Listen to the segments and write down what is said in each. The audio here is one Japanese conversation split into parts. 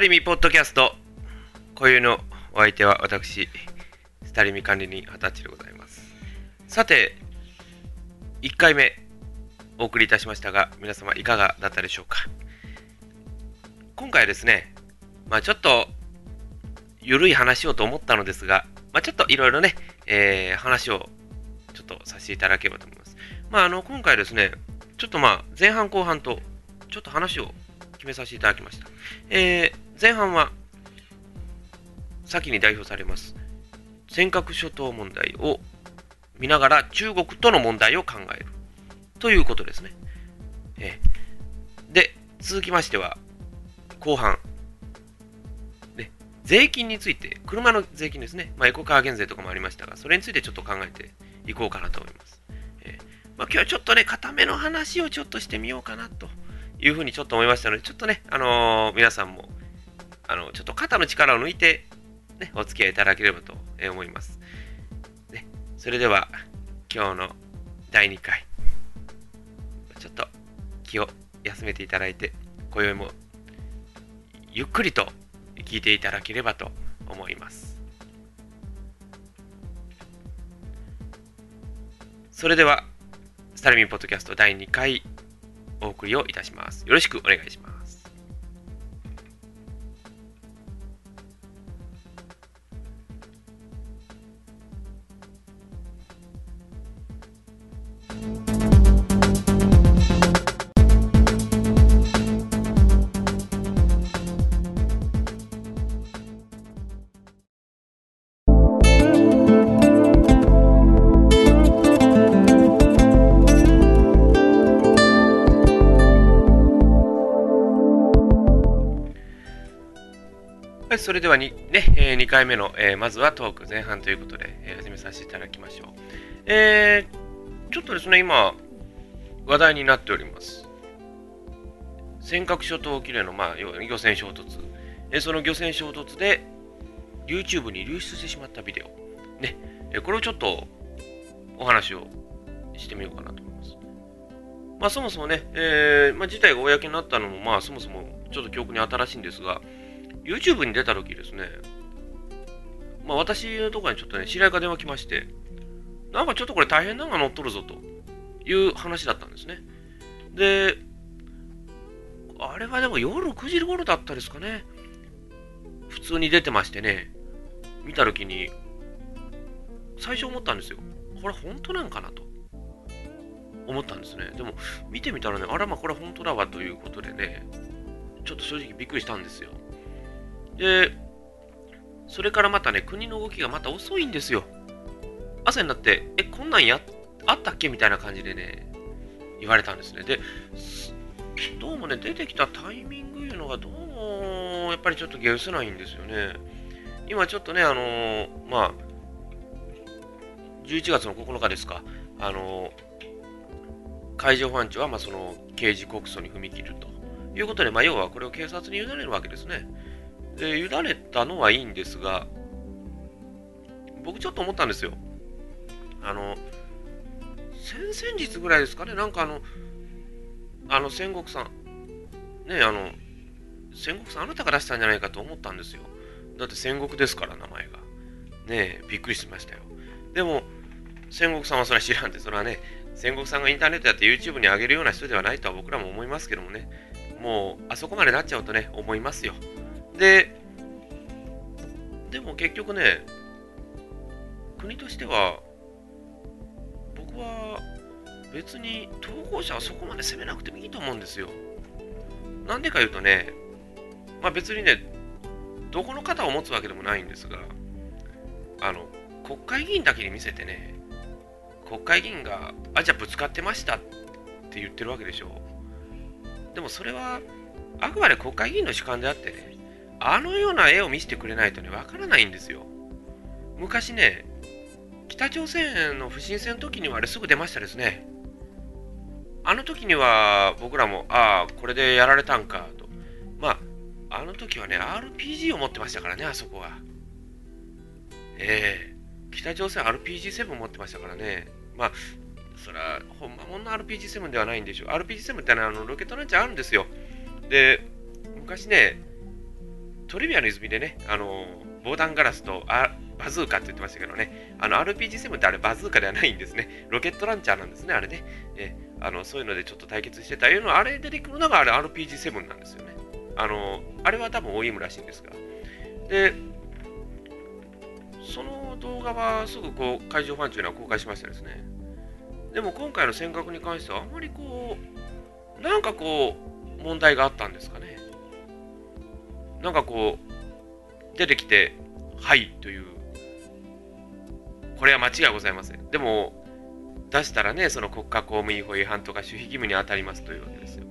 タリミポッドキャスト今宵のお相手は私スタリミ管理人二十歳でございますさて1回目お送りいたしましたが皆様いかがだったでしょうか今回ですねまあちょっとゆるい話をと思ったのですが、まあ、ちょっといろいろね、えー、話をちょっとさせていただければと思います。まあ、あの、今回ですね、ちょっとまあ、前半後半と、ちょっと話を決めさせていただきました。えー、前半は、先に代表されます、尖閣諸島問題を見ながら中国との問題を考える。ということですね。え、で、続きましては、後半、税金について、車の税金ですね、まあ、エコカー減税とかもありましたが、それについてちょっと考えていこうかなと思います。え、まあ、今日はちょっとね、固めの話をちょっとしてみようかなというふうにちょっと思いましたので、ちょっとね、あのー、皆さんも、あの、ちょっと肩の力を抜いて、ね、お付き合いいただければと思います。ね、それでは、今日の第2回、ちょっと気を休めていただいて、今宵もゆっくりと聞いていただければと思います。それでは、スタルミンポッドキャスト第2回お送りをいたします。よろしくお願いします。それでは 2,、ねえー、2回目の、えー、まずはトーク前半ということで、えー、始めさせていただきましょう。えー、ちょっとですね、今、話題になっております。尖閣諸島沖での、まあ、漁船衝突、えー、その漁船衝突で YouTube に流出してしまったビデオ、ねえー、これをちょっとお話をしてみようかなと思います。まあ、そもそもね、えーまあ、事態が公になったのも、まあ、そもそもちょっと記憶に新しいんですが、YouTube に出た時ですね、まあ私のところにちょっとね、知り合いが電話来まして、なんかちょっとこれ大変なのが乗っとるぞという話だったんですね。で、あれはでも夜9時頃だったですかね。普通に出てましてね、見た時に、最初思ったんですよ。これ本当なんかなと思ったんですね。でも、見てみたらね、あらまあこれ本当だわということでね、ちょっと正直びっくりしたんですよ。で、それからまたね、国の動きがまた遅いんですよ。朝になって、え、こんなんやあったっけみたいな感じでね、言われたんですね。で、どうもね、出てきたタイミングいうのがどうも、やっぱりちょっとゲウスないんですよね。今ちょっとね、あのー、まあ、11月の9日ですか、あのー、海上保安庁は、まあ、その刑事告訴に踏み切るということで、まあ、要はこれを警察に委ねるわけですね。で、委ねたのはいいんですが、僕ちょっと思ったんですよ。あの、先々日ぐらいですかね、なんかあの、あの、戦国さん、ね、あの、戦国さんあなたが出したんじゃないかと思ったんですよ。だって戦国ですから、名前が。ねえびっくりしましたよ。でも、戦国さんはそれは知らんで、それはね、戦国さんがインターネットやって YouTube に上げるような人ではないとは僕らも思いますけどもね、もう、あそこまでなっちゃうとね、思いますよ。で、でも結局ね、国としては、僕は別に投稿者はそこまで責めなくてもいいと思うんですよ。なんでか言うとね、まあ別にね、どこの肩を持つわけでもないんですが、あの、国会議員だけに見せてね、国会議員が、あ、じゃあぶつかってましたって言ってるわけでしょ。でもそれは、あくまで国会議員の主観であってね、あのような絵を見せてくれないとね、わからないんですよ。昔ね、北朝鮮の不審船の時にはあれすぐ出ましたですね。あの時には僕らも、ああ、これでやられたんかと。まあ、あの時はね、RPG を持ってましたからね、あそこは。ええー、北朝鮮 RPG7 持ってましたからね。まあ、それは、ほんまもんの RPG7 ではないんでしょう。RPG7 ってのはあのロケットランチャーあるんですよ。で、昔ね、トリビアの泉でね、あの、防弾ガラスとあバズーカって言ってましたけどね、あの RPG7 ってあれバズーカではないんですね。ロケットランチャーなんですね、あれね。えあのそういうのでちょっと対決してたいうのは、あれ出てくるのがあれ RPG7 なんですよね。あの、あれは多分 OEM らしいんですが。で、その動画はすぐこう海上保安庁には公開しましたですね。でも今回の尖閣に関してはあんまりこう、なんかこう、問題があったんですかね。なんかこう、出てきて、はいという、これは間違いございません。でも、出したらね、その国家公務員法違反とか守秘義務に当たりますというわけですよ。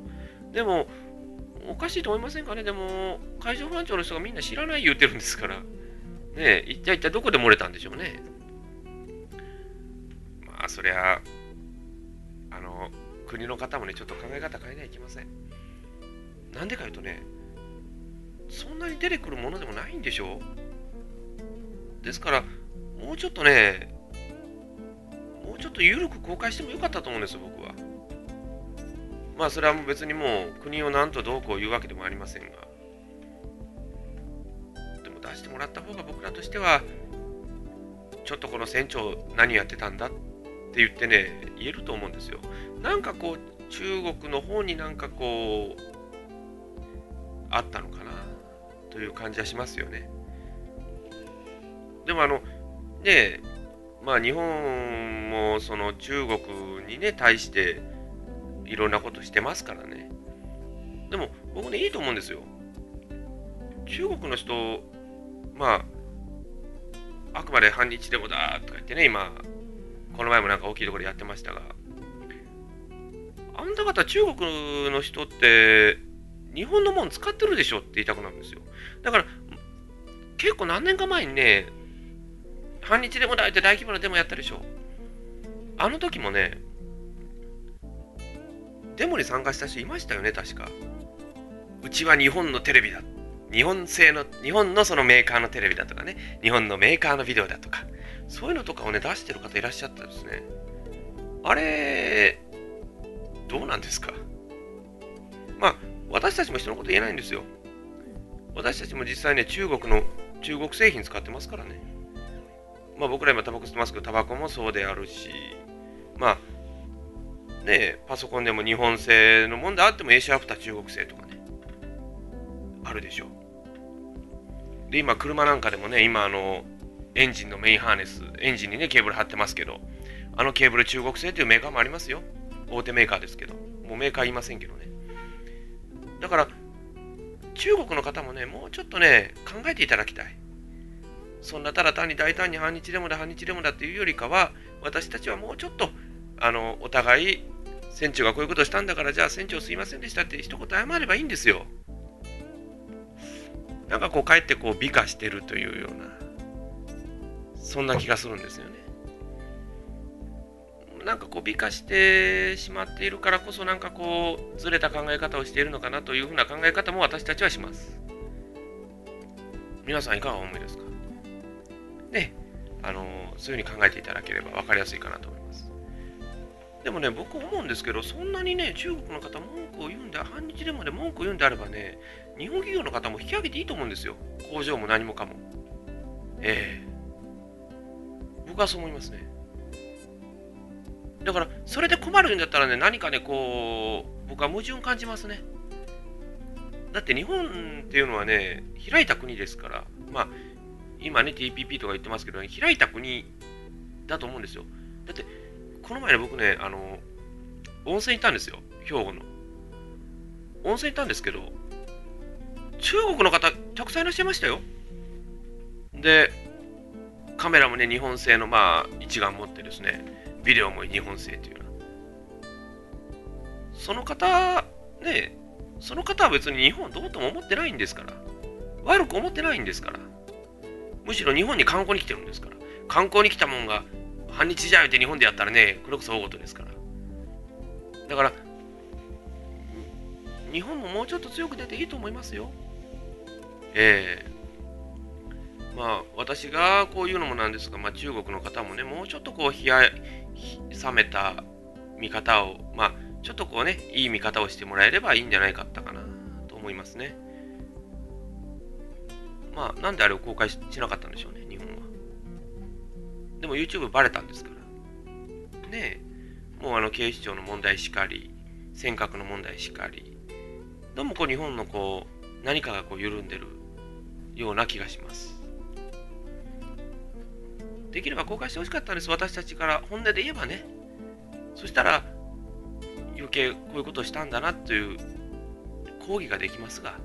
でも、おかしいと思いませんかね？でも、海上保安庁の人がみんな知らない言うてるんですから。ねえ、一体一体どこで漏れたんでしょうね？まあ、そりゃ、あの、国の方もね、ちょっと考え方変えないといけません。なんでか言うとね、そんなに出てくるものでもないんでしょ？うですから、もうちょっとね、もうちょっと緩く公開してもよかったと思うんですよ、僕は。まあ、それはもう別にもう国を何とどうこう言うわけでもありませんが。でも出してもらった方が僕らとしては、ちょっとこの船長何やってたんだって言ってね、言えると思うんですよ。なんかこう、中国の方になんかこう、あったのかという感じはしますよね。でもあの、ねえ、まあ日本もその中国にね、対していろんなことしてますからね。でも僕ね、いいと思うんですよ。中国の人、まあ、あくまで反日デモだとか言ってね、今、この前もなんか大きいところでやってましたが、あんた方中国の人って日本のもん使ってるでしょって言いたくなるんですよ。だから、結構何年か前にね、反日デモだって大規模なデモやったでしょ。あの時もね、デモに参加した人いましたよね、確か。うちは日本のテレビだ。日本製の、日本のそのメーカーのテレビだとかね、日本のメーカーのビデオだとか、そういうのとかをね、出してる方いらっしゃったんですね。あれ、どうなんですか？まあ、私たちも人のこと言えないんですよ。私たちも実際ね、中国の、中国製品使ってますからね。まあ僕ら今タバコ吸ってますけど、タバコもそうであるし、まあ、ねパソコンでも日本製のもんであっても A シャープタ中国製とかね、あるでしょう。で、今車なんかでもね、今あの、エンジンのメインハーネス、エンジンにね、ケーブル貼ってますけど、あのケーブル中国製というメーカーもありますよ。大手メーカーですけど、もうメーカー言いませんけどね。だから、中国の方もね、もうちょっとね、考えていただきたい。そんなただ単に大胆に反日デモだ、反日デモだっていうよりかは、私たちはもうちょっと、あの、お互い、船長がこういうことしたんだから、じゃあ船長すいませんでしたって一言謝ればいいんですよ。なんかこう、かえってこう、美化してるというような、そんな気がするんですよね。なんかこう美化してしまっているからこそなんかこうずれた考え方をしているのかなというふうな考え方も私たちはします。皆さんいかがお思いですか？ね、あのそういうふうに考えていただければ分かりやすいかなと思います。でもね、僕思うんですけど、そんなにね、中国の方、文句を言うんで、反日デモで文句を言うんであればね、日本企業の方も引き上げていいと思うんですよ。工場も何もかも。ええ僕はそう思いますね。だから、それで困るんだったらね、何かね、こう、僕は矛盾感じますね。だって日本っていうのはね、開いた国ですから、まあ、今ね、TPP とか言ってますけど、ね、開いた国だと思うんですよ。だって、この前ね、僕ね、あの、温泉行ったんですよ、兵庫の。温泉行ったんですけど、中国の方、たくさんいらっしゃいましたよ。で、カメラもね、日本製の、まあ、一眼持ってですね、ビデオも日本製というような。その方、ね、その方は別に日本どうとも思ってないんですから。悪く思ってないんですから。むしろ日本に観光に来てるんですから。観光に来たもんが反日じゃ言うて日本でやったらね、これこそ大事ですから。だから、日本ももうちょっと強く出ていいと思いますよ。ええーまあ、私がこういうのもなんですが、まあ、中国の方もね、もうちょっとこう、冷や、冷めた見方を、まあ、ちょっとこうね、いい見方をしてもらえればいいんじゃないかったかなと思いますね。まあ、なんであれを公開しなかったんでしょうね、日本は。でも YouTube バレたんですから。ねえ、もうあの警視庁の問題しかり、尖閣の問題しかり、どうもこう日本のこう、何かがこう緩んでるような気がします。できれば公開してほしかったんです、私たちから本音で言えばね。そしたら、余計こういうことをしたんだなという抗議ができますが、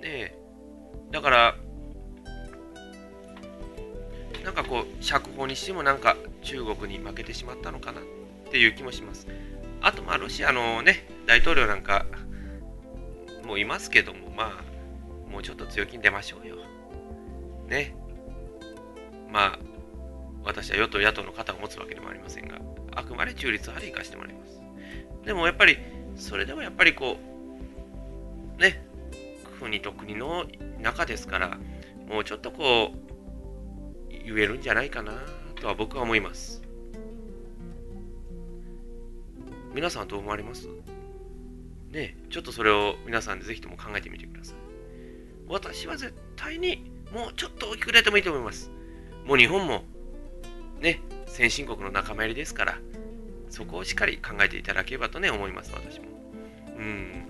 ねえ、だから、なんかこう、釈放にしてもなんか中国に負けてしまったのかなっていう気もします。あと、まあ、ロシアのね、大統領なんかもいますけども、まあ、もうちょっと強気に出ましょうよ。ね。まあ、私は与党、野党の肩を持つわけでもありませんが、あくまで中立派で行かせてもらいます。でもやっぱり、それでもやっぱりこう、ね、国と国の中ですから、もうちょっとこう、言えるんじゃないかなとは僕は思います。皆さんどう思われます？ねちょっとそれを皆さんでぜひとも考えてみてください。私は絶対にもうちょっと大きく出てもいいと思います。もう日本もね、先進国の仲間入りですから、そこをしっかり考えていただければとね、思います、私も。うん。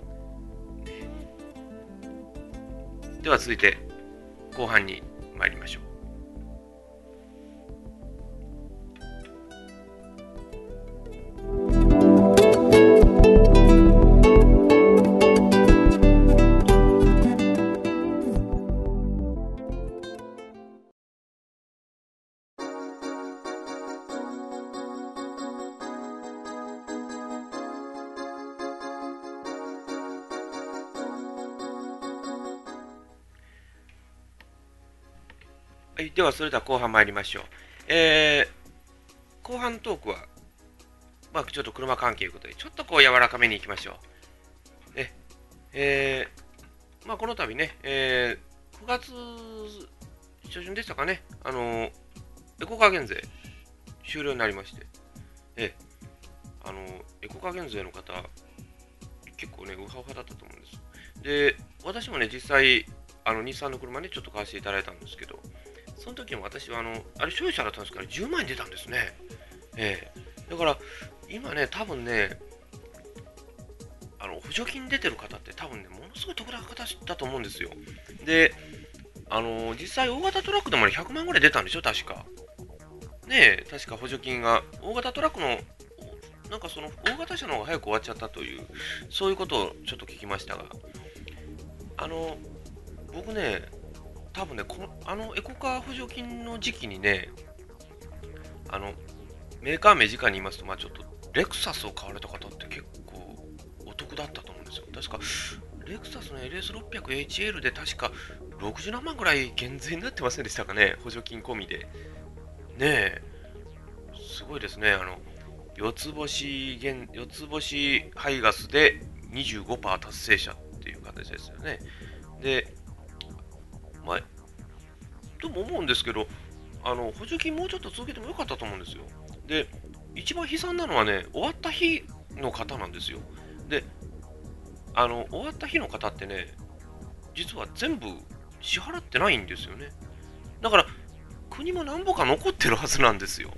では続いて、後半に参りましょう。は、それでは後半参りましょう。えー、後半トークは、まあちょっと車関係ということで、ちょっとこう柔らかめにいきましょう。ね、えー、まあこの度ね、えー、9月初旬でしたかね、あのエコカ減税終了になりまして、えー、あのエコカ減税の方、結構ね、ウハウハだったと思うんです。で、私もね、実際、あの日産の車ね、ちょっと買わせていただいたんですけど、その時も私はあの、あれ、所有者だったんですから10万円出たんですね。ええー、だから、今ね、多分ね、あの補助金出てる方って多分ね、ものすごい得な方だと思うんですよ。で、あの実際大型トラックでも、ね、100万ぐらい出たんでしょ、確か。ねえ、確か補助金が、大型トラックの、なんかその大型車の方が早く終わっちゃったという、そういうことをちょっと聞きましたが、あの、僕ね、多分ね、こあのエコカー補助金の時期にね、あの、メーカー名直に言いますと、まあちょっと、レクサスを買われた方って結構お得だったと思うんですよ。確か、レクサスの LS600HL で確か60何万ぐらい減税になってませんでしたかね、補助金込みで。ねえ、すごいですね。あの、四つ星四つ星ハイガスで25%達成者っていう形ですよね。で、まあ、とも思うんですけど、あの補助金もうちょっと続けてもよかったと思うんですよ。で、一番悲惨なのはね、終わった日の方なんですよ。で、あの終わった日の方ってね、実は全部支払ってないんですよね。だから、国もなんぼか残ってるはずなんですよ。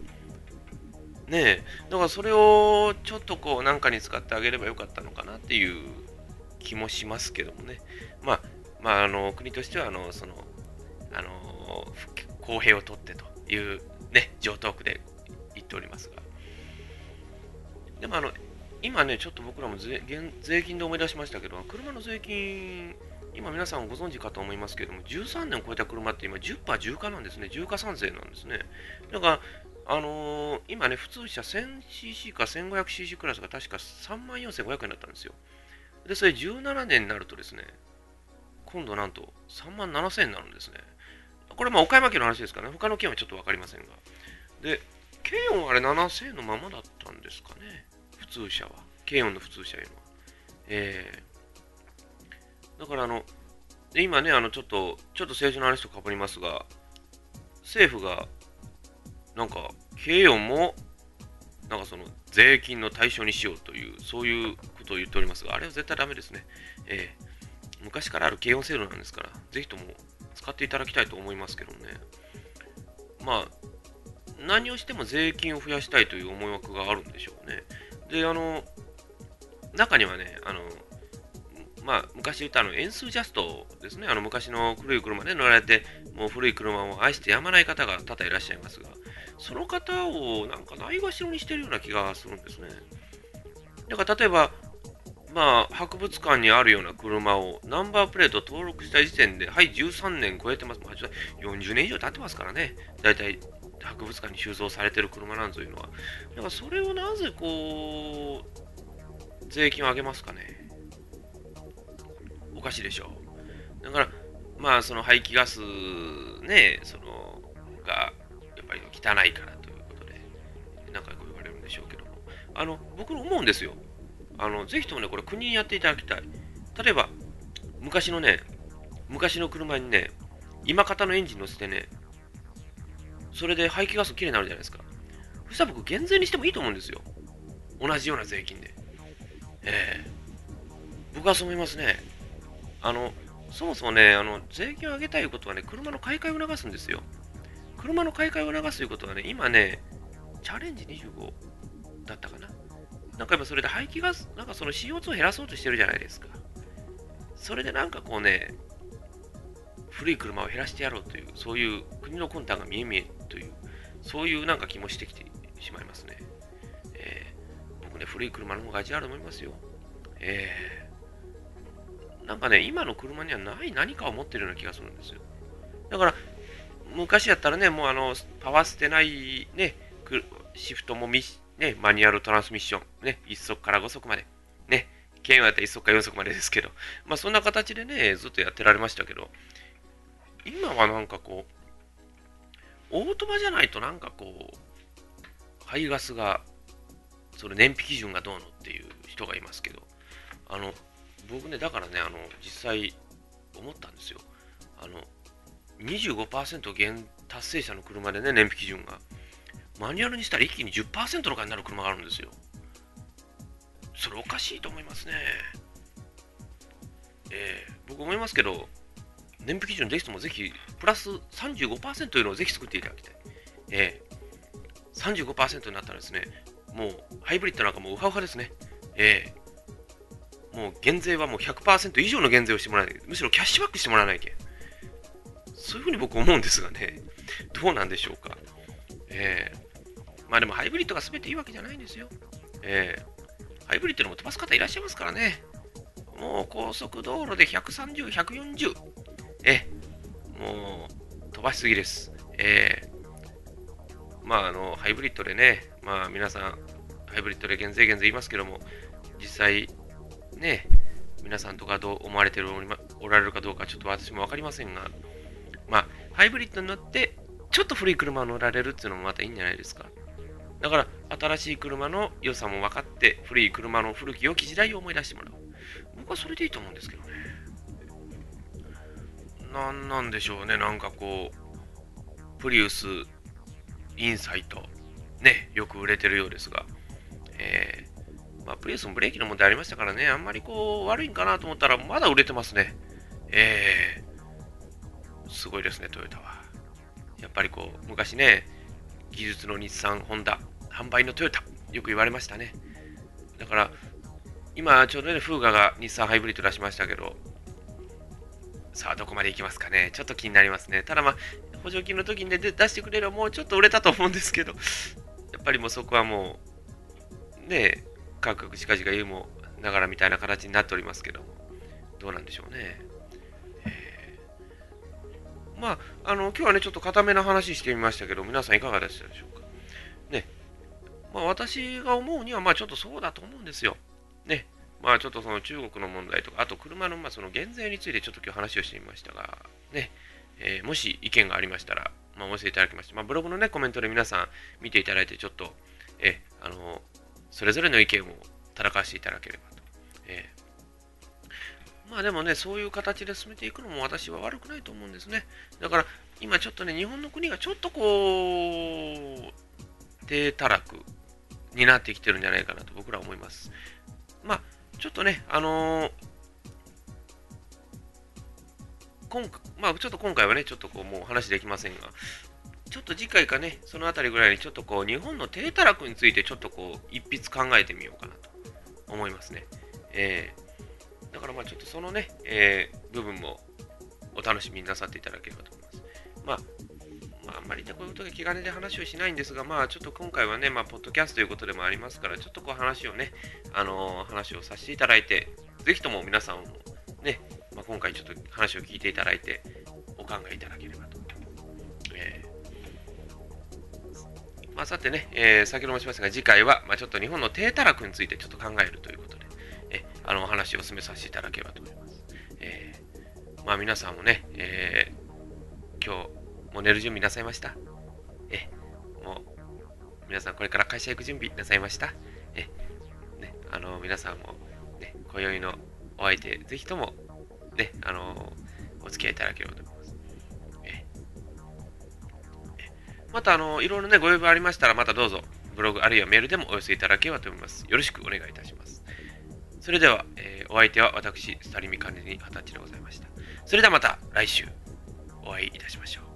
ねえ、だからそれをちょっとこう、なんかに使ってあげればよかったのかなっていう気もしますけどもね。まあ、まあ、あの国としてはあのそのあの公平を取ってという、ね、上等句で言っておりますが、でもあの今ね、ちょっと僕らも税税金で思い出しましたけど、車の税金、今皆さんご存知かと思いますけれども、13年超えた車って今10%重化なんですね、重化賛成なんですね。だから、あのー、今ね、普通車 1000cc か 1500cc クラスが確か3万4500円だったんですよ。で、それ17年になるとですね、今度なんと3万7000円になるんですね。これまあ岡山県の話ですかね。他の県はちょっと分かりませんが。で、軽音あれ7000円のままだったんですかね。普通車は。軽音の普通車いうのは。えー、だからあの、で今ね、あのちょっと、ちょっと政治の話とかぶりますが、政府が、なんか、軽音も、なんかその、税金の対象にしようという、そういうことを言っておりますが、あれは絶対ダメですね。えー昔からある軽音制度なんですから、ぜひとも使っていただきたいと思いますけどね。まあ、何をしても税金を増やしたいという思惑があるんでしょうね。で、あの、中にはね、あの、まあ、昔言ったあの、エンスージャストですね、あの、昔の古い車で乗られて、もう古い車を愛してやまない方が多々いらっしゃいますが、その方をなんかないがしろにしてるような気がするんですね。だから例えば、まあ、博物館にあるような車をナンバープレート登録した時点で、はい、13年超えてます。まあ、40年以上経ってますからね。だいたい博物館に収蔵されてる車なんというのは。だからそれをなぜこう、税金を上げますかね。おかしいでしょう。だから、まあ、その排気ガスね、その、が、やっぱり汚いからということで、何回かこう言われるんでしょうけども。あの、僕思うんですよ。あの、ぜひともね、これ国にやっていただきたい。例えば、昔のね、昔の車にね、今型のエンジン乗せてね、それで排気ガスきれいになるじゃないですか。そしたら僕、減税にしてもいいと思うんですよ。同じような税金で。ええー、僕はそう思いますね。あの、そもそもね、あの、税金を上げたいことはね、車の買い替えを促すんですよ。車の買い替えを促すということはね、今ね、チャレンジ25だったかな。なんか今それで排気ガス、なんかその CO2 を減らそうとしてるじゃないですか。それでなんかこうね、古い車を減らしてやろうという、そういう国の魂胆が見え見えという、そういうなんか気もしてきてしまいますね。えー、僕ね、古い車の方が味あると思いますよ。えー、なんかね、今の車にはない何かを持ってるような気がするんですよ。だから、昔やったらね、もうあの、パワー捨てないね、シフトもミね、マニュアルトランスミッション、ね、1速から5速まで、ね、軽音やったら1速か4速までですけど、まあそんな形でね、ずっとやってられましたけど、今はなんかこう、オートマじゃないとなんかこう、排ガスが、それ燃費基準がどうのっていう人がいますけど、あの、僕ね、だからね、あの、実際思ったんですよ。あの、25%減達成者の車でね、燃費基準が。マニュアルにしたら一気に10%とかになる車があるんですよ。それおかしいと思いますね。えー、僕思いますけど、燃費基準ぜひともぜひ、プラス35%というのをぜひ作っていただきたい。えー、35%になったらですね、もうハイブリッドなんかもうウハウハですね。えー、もう減税はもう100%以上の減税をしてもらわないむしろキャッシュバックしてもらわないけそういうふうに僕思うんですがね、どうなんでしょうか。えー、まあでもハイブリッドが全ていいわけじゃないんですよ。えー、ハイブリッドでも飛ばす方いらっしゃいますからね。もう高速道路で130、140。え、もう飛ばしすぎです。えー、まああの、ハイブリッドでね、まあ皆さん、ハイブリッドで減税減税言いますけども、実際、ね、皆さんとかどう思われてるおられるかどうかちょっと私も分かりませんが、まあ、ハイブリッドに乗って、ちょっと古い車を乗られるっていうのもまたいいんじゃないですか。だから、新しい車の良さも分かって、古い車の古き良き時代を思い出してもらう。僕はそれでいいと思うんですけどね。なんなんでしょうね、なんかこう、プリウスインサイト、ね、よく売れてるようですが、えー、まあ、プリウスもブレーキの問題ありましたからね、あんまりこう、悪いんかなと思ったら、まだ売れてますね。えー、すごいですね、トヨタは。やっぱりこう、昔ね、技術の日産、ホンダ、販売のトヨタ、よく言われましたね。だから、今ちょうどね、フーガが日産ハイブリッド出しましたけど、さあ、どこまで行きますかね。ちょっと気になりますね。ただまあ、補助金の時に、ね、出してくれればもうちょっと売れたと思うんですけど、やっぱりもうそこはもう、ね、価格しかじか言うもながらみたいな形になっておりますけど、どうなんでしょうねえ。まあ、あの、今日はね、ちょっと固めの話してみましたけど、皆さんいかがでしたでしょう？まあ、私が思うには、まあ、ちょっとそうだと思うんですよ。ね。まあ、ちょっとその中国の問題とか、あと車の、まあ、その減税についてちょっと今日話をしてみましたが、ね。えー、もし意見がありましたら、まあ、お寄せいただきまして、まあ、ブログのね、コメントで皆さん見ていただいて、ちょっと、え、あの、それぞれの意見を戦わせていただければと。えーまあでもね、そういう形で進めていくのも私は悪くないと思うんですね。だから今ちょっとね、日本の国がちょっとこう、低たらくになってきてるんじゃないかなと僕らは思います。まあ、ちょっとね、あのー、今回、まあ、ちょっと今回はね、ちょっとこう、もう話できませんが、ちょっと次回かね、そのあたりぐらいにちょっとこう、日本の低たらくについてちょっとこう、一筆考えてみようかなと思いますね。えー、だからまあちょっとそのね、えー、部分もお楽しみになさっていただければと思います。まあ、まあ、あんまりね、こういうことで気兼ねで話をしないんですが、まあ、ちょっと今回はね、まあ、ポッドキャストということでもありますから、ちょっとこう話をね、あのー、話をさせていただいて、ぜひとも皆さんもね、まあ、今回ちょっと話を聞いていただいて、お考えいただければと。えー、まあ、さてね、えー、先ほどもしましたが、次回は、まあ、ちょっと日本の低たらくについてちょっと考えるということで、えあの、お話を進めさせていただければと思います。えー、まあ、皆さんもね、えー、今日、もう寝る準備なさいました？え、もう、皆さんこれから会社行く準備なさいました？え、ね、あの、皆さんも、ね、今宵のお相手、ぜひとも、ね、あのお付き合いいただければと思います。ええまた、あのいろいろね、ご要望ありましたら、またどうぞ、ブログあるいはメールでもお寄せいただければと思います。よろしくお願いいたします。それでは、えー、お相手は私、スタリミ管理に二十歳でございました。それではまた来週お会いいたしましょう。